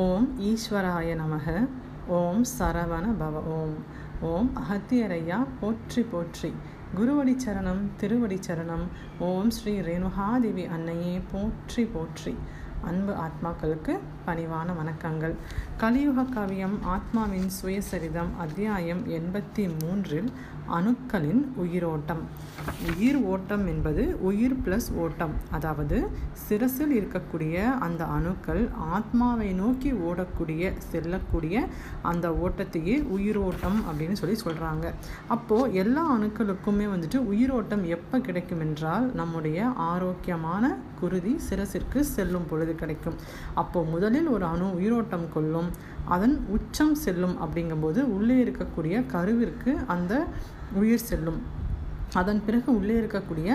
ஓம் ஈஸ்வராய நமக. ஓம் சரவண பவ ஓம். ஓம் அகத்தியரையா போற்றி போற்றி. குருவடி சரணம் திருவடி சரணம். ஓம் ஸ்ரீ ரேணுகாதேவி அன்னையே போற்றி போற்றி. அன்பு ஆத்மாக்களுக்கு பணிவான வணக்கங்கள். கலியுக கவியம் ஆத்மாவின் சுயசரிதம் அத்தியாயம் எண்பத்தி மூன்றில் அணுக்களின் உயிரோட்டம். உயிர் ஓட்டம் என்பது உயிர் பிளஸ் ஓட்டம். அதாவது சிரசில் இருக்கக்கூடிய அந்த அணுக்கள் ஆத்மாவை நோக்கி ஓடக்கூடிய செல்லக்கூடிய அந்த ஓட்டத்தையே உயிரோட்டம் அப்படின்னு சொல்லி சொல்கிறாங்க அப்போது எல்லா அணுக்களுக்குமே வந்துட்டு உயிரோட்டம் எப்போ கிடைக்கும் என்றால் நம்முடைய ஆரோக்கியமான குருதி சிரசிற்கு செல்லும் பொழுது கிடைக்கும். அப்போ முதலில் ஒரு அணு உயிரோட்டம் கொள்ளும் அதன் உச்சம் செல்லும் அப்படிங்கும்போது உள்ளே இருக்கக்கூடிய கருவிற்கு அந்த உயிர் செல்லும். அதன் பிறகு உள்ளே இருக்கக்கூடிய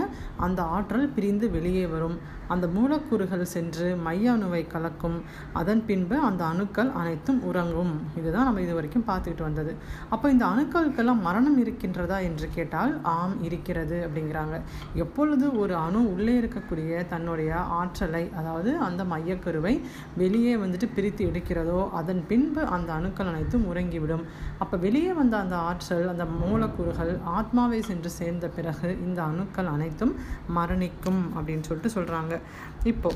அந்த ஆற்றல் பிரிந்து வெளியே வரும். அந்த மூலக்கூறுகள் சென்று மைய அணுவை கலக்கும். அதன் பின்பு அந்த அணுக்கள் அனைத்தும் உறங்கும். இதுதான் நம்ம இது வரைக்கும் பார்த்துக்கிட்டு வந்தது. அப்போ இந்த அணுக்களுக்கெல்லாம் மரணம் இருக்கின்றதா என்று கேட்டால் ஆம் இருக்கிறது அப்படிங்கிறாங்க. எப்பொழுது ஒரு அணு உள்ளே இருக்கக்கூடிய தன்னுடைய ஆற்றலை அதாவது அந்த மையக்கருவை வெளியே வந்துட்டு பிரித்து எடுக்கிறதோ அதன் பின்பு அந்த அணுக்கள் அனைத்தும் உறங்கிவிடும். அப்போ வெளியே வந்த அந்த ஆற்றல் அந்த மூலக்கூறுகள் ஆத்மாவை சென்று சேர்ந்த பிறகு இந்த அணுக்கள் அனைத்தும் மரணிக்கும் அப்படின்னு சொல்லிட்டு சொல்கிறாங்க இப்போ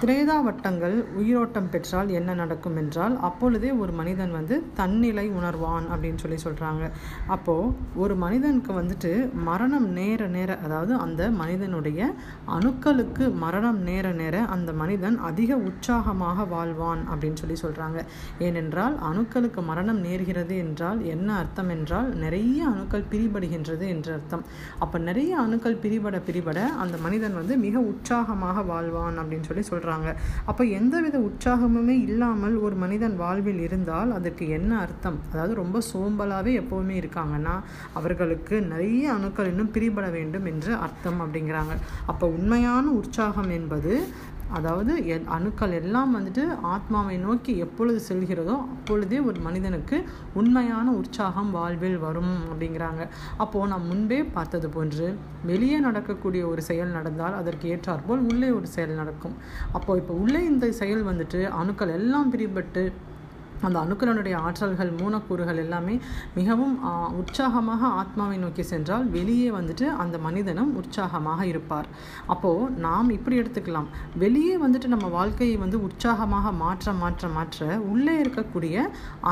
திரேதா வட்டங்கள் உயிரோட்டம் பெற்றால் என்ன நடக்கும் என்றால் அப்பொழுதே ஒரு மனிதன் வந்து தன்னிலை உணர்வான் அப்படின்னு சொல்லி சொல்கிறாங்க அப்போது ஒரு மனிதனுக்கு வந்துட்டு மரணம் நேர நேர அதாவது அந்த மனிதனுடைய அணுக்களுக்கு மரணம் நேர நேர அந்த மனிதன் அதிக உற்சாகமாக வாழ்வான் அப்படின்னு சொல்லி சொல்கிறாங்க ஏனென்றால் அணுக்களுக்கு மரணம் நேர்கிறது என்றால் என்ன அர்த்தம் என்றால் நிறைய அணுக்கள் பிரிபடுகின்றது என்று அர்த்தம். அப்போ நிறைய அணுக்கள் பிரிபட பிரிபட அந்த மனிதன் வந்து மிக உற்சாகமாக வாழ்வான் அப்படின்னு சொல்லி சொல்கிறாங்க சொல்கிறாங்க அப்போ எந்தவித உற்சாகமுமே இல்லாமல் ஒரு மனிதன் வாழ்வில் இருந்தால் அதற்கு என்ன அர்த்தம்? அதாவது ரொம்ப சோம்பலாகவே எப்போவுமே இருக்காங்கன்னா அவர்களுக்கு நிறைய அணுக்கள் இன்னும் பிரிபட வேண்டும் என்று அர்த்தம் அப்படிங்கிறாங்க. அப்போ உண்மையான உற்சாகம் என்பது அதாவது அணுக்கள் எல்லாம் வந்துட்டு ஆத்மாவை நோக்கி எப்பொழுது செல்கிறதோ அப்பொழுதே ஒரு மனிதனுக்கு உண்மையான உற்சாகம் வாழ்வில் வரும் அப்படிங்கிறாங்க. அப்போது நாம் முன்பே பார்த்தது போன்று வெளியே நடக்கக்கூடிய ஒரு செயல் நடந்தால் அதற்கு ஏற்றாற்போல் உள்ளே ஒரு செயல் நடக்கும். அப்போது இப்போ உள்ளே இந்த செயல் வந்துட்டு அணுக்கள் எல்லாம் பிரிபட்டு அந்த அணுக்களினுடைய ஆற்றல்கள் மூலக்கூறுகள் எல்லாமே மிகவும் உற்சாகமாக ஆத்மாவை நோக்கி சென்றால் வெளியே வந்துட்டு அந்த மனிதனும் உற்சாகமாக இருப்பார். அப்போது நாம் இப்படி எடுத்துக்கலாம். வெளியே வந்துட்டு நம்ம வாழ்க்கையை வந்து உற்சாகமாக மாற்ற மாற்ற மாற்ற உள்ளே இருக்கக்கூடிய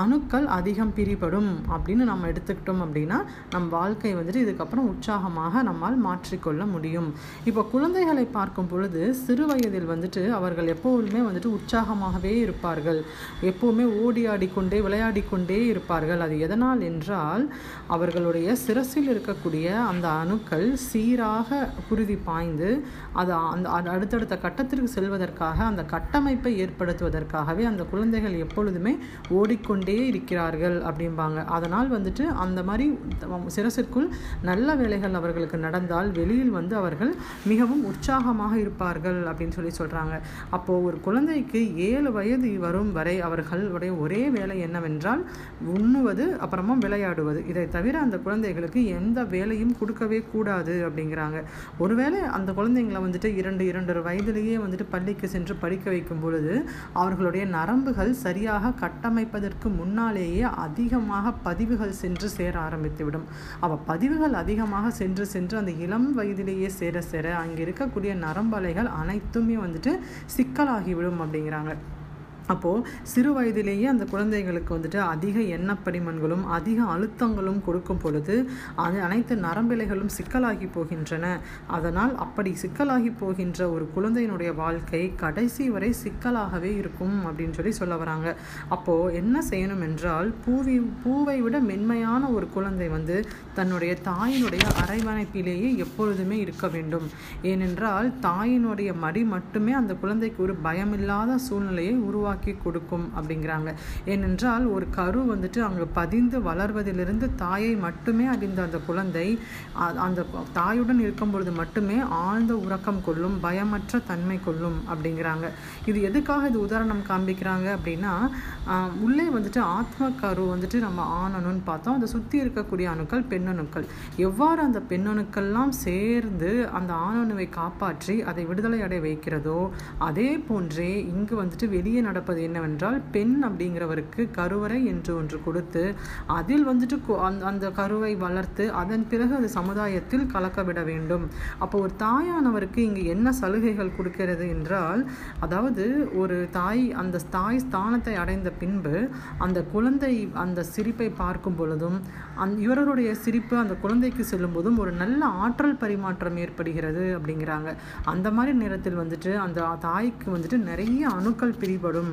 அணுக்கள் அதிகம் பிரிபடும் அப்படின்னு நம்ம எடுத்துக்கிட்டோம் அப்படின்னா நம் வாழ்க்கை வந்துட்டு இதுக்கப்புறம் உற்சாகமாக நம்மால் மாற்றிக்கொள்ள முடியும். இப்போ குழந்தைகளை பார்க்கும் பொழுது சிறு வயதில் வந்துட்டு அவர்கள் எப்போதுமே வந்துட்டு உற்சாகமாகவே இருப்பார்கள். எப்போவுமே ஓடி ஆடிக்கொண்டே விளையாடிக்கொண்டே இருப்பார்கள். அது எதனால் என்றால் அவர்களுடைய சிரசில் இருக்கக்கூடிய அந்த அணுக்கள் சீராக குருதி பாய்ந்து அது அந்த அடுத்தடுத்த கட்டத்திற்கு செல்வதற்காக அந்த கட்டமைப்பை ஏற்படுத்துவதற்காகவே அந்த குழந்தைகள் எப்பொழுதுமே ஓடிக்கொண்டே இருக்கிறார்கள் அப்படிம்பாங்க. அதனால் வந்துட்டு அந்த மாதிரி சிரசிற்குள் நல்ல வேலைகள் அவர்களுக்கு நடந்தால் வெளியில் வந்து அவர்கள் மிகவும் உற்சாகமாக இருப்பார்கள் அப்படின்னு சொல்லி சொல்கிறாங்க அப்போது ஒரு குழந்தைக்கு ஏழு வயது வரும் வரை அவர்களுடைய ஒரே வேலை என்னவென்றால் உண்ணுவது அப்புறமா விளையாடுவது. இதை தவிர அந்த குழந்தைகளுக்கு எந்த வேலையும் கொடுக்கவே கூடாது அப்படிங்கிறாங்க. ஒருவேளை அந்த குழந்தைங்களை வந்துட்டு இரண்டு இரண்டரை வயதிலேயே வந்துட்டு பள்ளிக்கு சென்று படிக்க வைக்கும் பொழுது அவர்களுடைய நரம்புகள் சரியாக கட்டமைப்பதற்கு முன்னாலேயே அதிகமாக பதிவுகள் சென்று சேர ஆரம்பித்துவிடும். அப்போ பதிவுகள் அதிகமாக சென்று சென்று அந்த இளம் வயதிலேயே சேர சேர அங்கே இருக்கக்கூடிய நரம்பலைகள் அனைத்துமே வந்துட்டு சிக்கலாகிவிடும் அப்படிங்கிறாங்க. அப்போது சிறு வயதிலேயே அந்த குழந்தைகளுக்கு வந்துட்டு அதிக எண்ணப்படிமன்களும் அதிக அழுத்தங்களும் கொடுக்கும் பொழுது அது அனைத்து நரம்பிலைகளும் சிக்கலாகி போகின்றன. அதனால் அப்படி சிக்கலாகி போகின்ற ஒரு குழந்தையினுடைய வாழ்க்கை கடைசி வரை சிக்கலாகவே இருக்கும் அப்படின்னு சொல்லி சொல்ல வராங்க. அப்போது என்ன செய்யணும் என்றால் பூவி பூவை விட மென்மையான ஒரு குழந்தை வந்து தன்னுடைய தாயினுடைய அரைவணைப்பிலேயே எப்பொழுதுமே இருக்க வேண்டும். ஏனென்றால் தாயினுடைய மடி மட்டுமே அந்த குழந்தைக்கு ஒரு பயமில்லாத சூழ்நிலையை உருவாக்கி உருவாக்கி கொடுக்கும் அப்படிங்கிறாங்க. ஏனென்றால் ஒரு கரு வந்துட்டு அங்கு பதிந்து வளர்வதிலிருந்து தாயை மட்டுமே அறிந்த அந்த குழந்தை அந்த தாயுடன் இருக்கும் பொழுது மட்டுமே ஆழ்ந்த உறக்கம் கொள்ளும் பயமற்ற தன்மை கொள்ளும் அப்படிங்கிறாங்க. இது எதுக்காக இது உதாரணம் காண்பிக்கிறாங்க அப்படின்னா உள்ளே வந்துட்டு ஆத்ம கரு வந்துட்டு நம்ம ஆணணுன்னு பார்த்தோம். அதை சுற்றி இருக்கக்கூடிய அணுக்கள் பெண்ணணுக்கள். எவ்வாறு அந்த பெண்ணணுக்கள்லாம் சேர்ந்து அந்த ஆணணுவை காப்பாற்றி அதை விடுதலை அடைய வைக்கிறதோ அதே போன்றே இங்கு வந்துட்டு வெளியே நடப்பது என்னவென்றால் பெண் அப்படிங்கிறவருக்கு கருவறை என்று ஒன்று கொடுத்து அதில் வந்துட்டு அந்த கருவை வளர்த்து அதன் பிறகு அது சமுதாயத்தில் கலக்க விட வேண்டும். அப்போ ஒரு தாயானவருக்கு இங்கு என்ன சலுகைகள் கொடுக்கிறது என்றால் அதாவது ஒரு தாய் அந்த தாய் ஸ்தானத்தை அடைந்த பின்பு அந்த குழந்தை அந்த சிரிப்பை பார்க்கும் பொழுதும் அந் இவருடைய சிரிப்பு அந்த குழந்தைக்கு செல்லும் போதும் ஒரு நல்ல ஆற்றல் பரிமாற்றம் ஏற்படுகிறது அப்படிங்கிறாங்க. அந்த மாதிரி நேரத்தில் வந்துட்டு அந்த தாய்க்கு வந்துட்டு நிறைய அணுக்கள் பிரிபடும்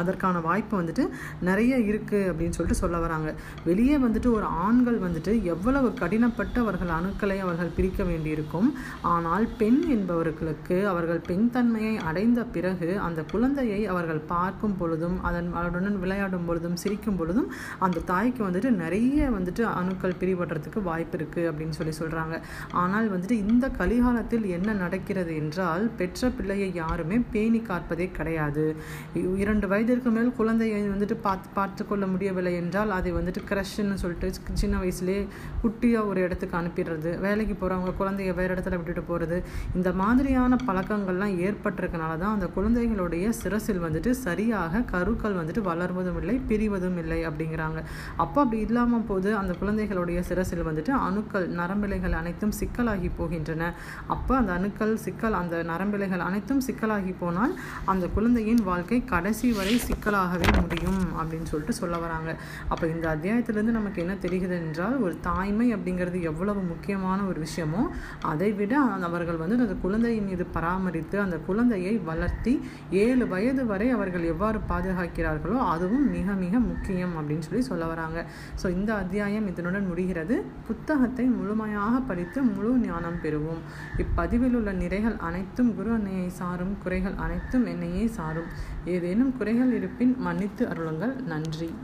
அதற்கான வாய்ப்பு வந்துட்டு நிறைய இருக்குது அப்படின்னு சொல்லிட்டு சொல்ல வராங்க. வெளியே வந்துட்டு ஒரு ஆண்கள் வந்துட்டு எவ்வளவு கடினப்பட்டு அவர்கள் அணுக்களை அவர்கள் பிரிக்க வேண்டியிருக்கும். ஆனால் பெண் என்பவர்களுக்கு அவர்கள் பெண் தன்மையை அடைந்த பிறகு அந்த குழந்தையை அவர்கள் பார்க்கும் பொழுதும் அதன் அவருடன் விளையாடும் பொழுதும் சிரிக்கும் பொழுதும் அந்த தாய்க்கு வந்துட்டு நிறைய வந்துட்டு அணுக்கள் பிரிபடுறதுக்கு வாய்ப்பு இருக்குது அப்படின்னு சொல்லி சொல்கிறாங்க ஆனால் வந்துட்டு இந்த கலிகாலத்தில் என்ன நடக்கிறது என்றால் பெற்ற பிள்ளையை யாருமே பேணி காப்பதே கிடையாது. இரண்டு வயது வயதிற்கு மேல் குழந்தையை வந்துட்டு பார்த்து பார்த்து கொள்ள முடியவில்லை என்றால் அதை வந்துட்டு க்ரஷ்ன்னு சொல்லிட்டு சின்ன வயசுலேயே குட்டியாக ஒரு இடத்துக்கு அனுப்பிடுறது. வேலைக்கு போகிறவங்க குழந்தைய வேறு இடத்துல விட்டுட்டு போகிறது இந்த மாதிரியான பழக்கங்கள்லாம் ஏற்பட்டிருக்கனால தான் அந்த குழந்தைகளுடைய சிரசில் வந்துட்டு சரியாக கருக்கள் வந்துட்டு வளர்வதும் இல்லை பிரிவதும் இல்லை அப்படிங்கிறாங்க. அப்போ அப்படி இல்லாமல் போது அந்த குழந்தைகளுடைய சிரசில் வந்துட்டு அணுக்கள் நரம்பிலைகள் அனைத்தும் சிக்கலாகி போகின்றன. அப்போ அந்த அணுக்கள் சிக்கல் அந்த நரம்பிலைகள் அனைத்தும் சிக்கலாகி போனால் அந்த குழந்தையின் வாழ்க்கை கடைசி வரை சிக்கலாகவே முடியும் அப்படின்னு சொல்லிட்டு சொல்ல வராங்க. அப்போ இந்த அத்தியாயத்திலேருந்து நமக்கு என்ன தெரிகிறது என்றால் ஒரு தாய்மை அப்படிங்கிறது எவ்வளவு முக்கியமான ஒரு விஷயமோ அதை விட அவர்கள் வந்து அந்த குழந்தையின் மீது பராமரித்து அந்த குழந்தையை வளர்த்தி ஏழு வயது வரை அவர்கள் எவ்வாறு பாதுகாக்கிறார்களோ அதுவும் மிக மிக முக்கியம் அப்படின்னு சொல்லி சொல்ல வராங்க. ஸோ இந்த அத்தியாயம் இதனுடன் முடிகிறது. புத்தகத்தை முழுமையாக படித்து முழு ஞானம் பெறுவோம். இப்பதிவில் உள்ள நிறைகள் அனைத்தும் குரு அன்னையை சாரும் குறைகள் அனைத்தும் என்னையே சாரும். ஏதேனும் குறைகள் இருப்பின் மன்னித்து அருளுங்கள். நன்றி.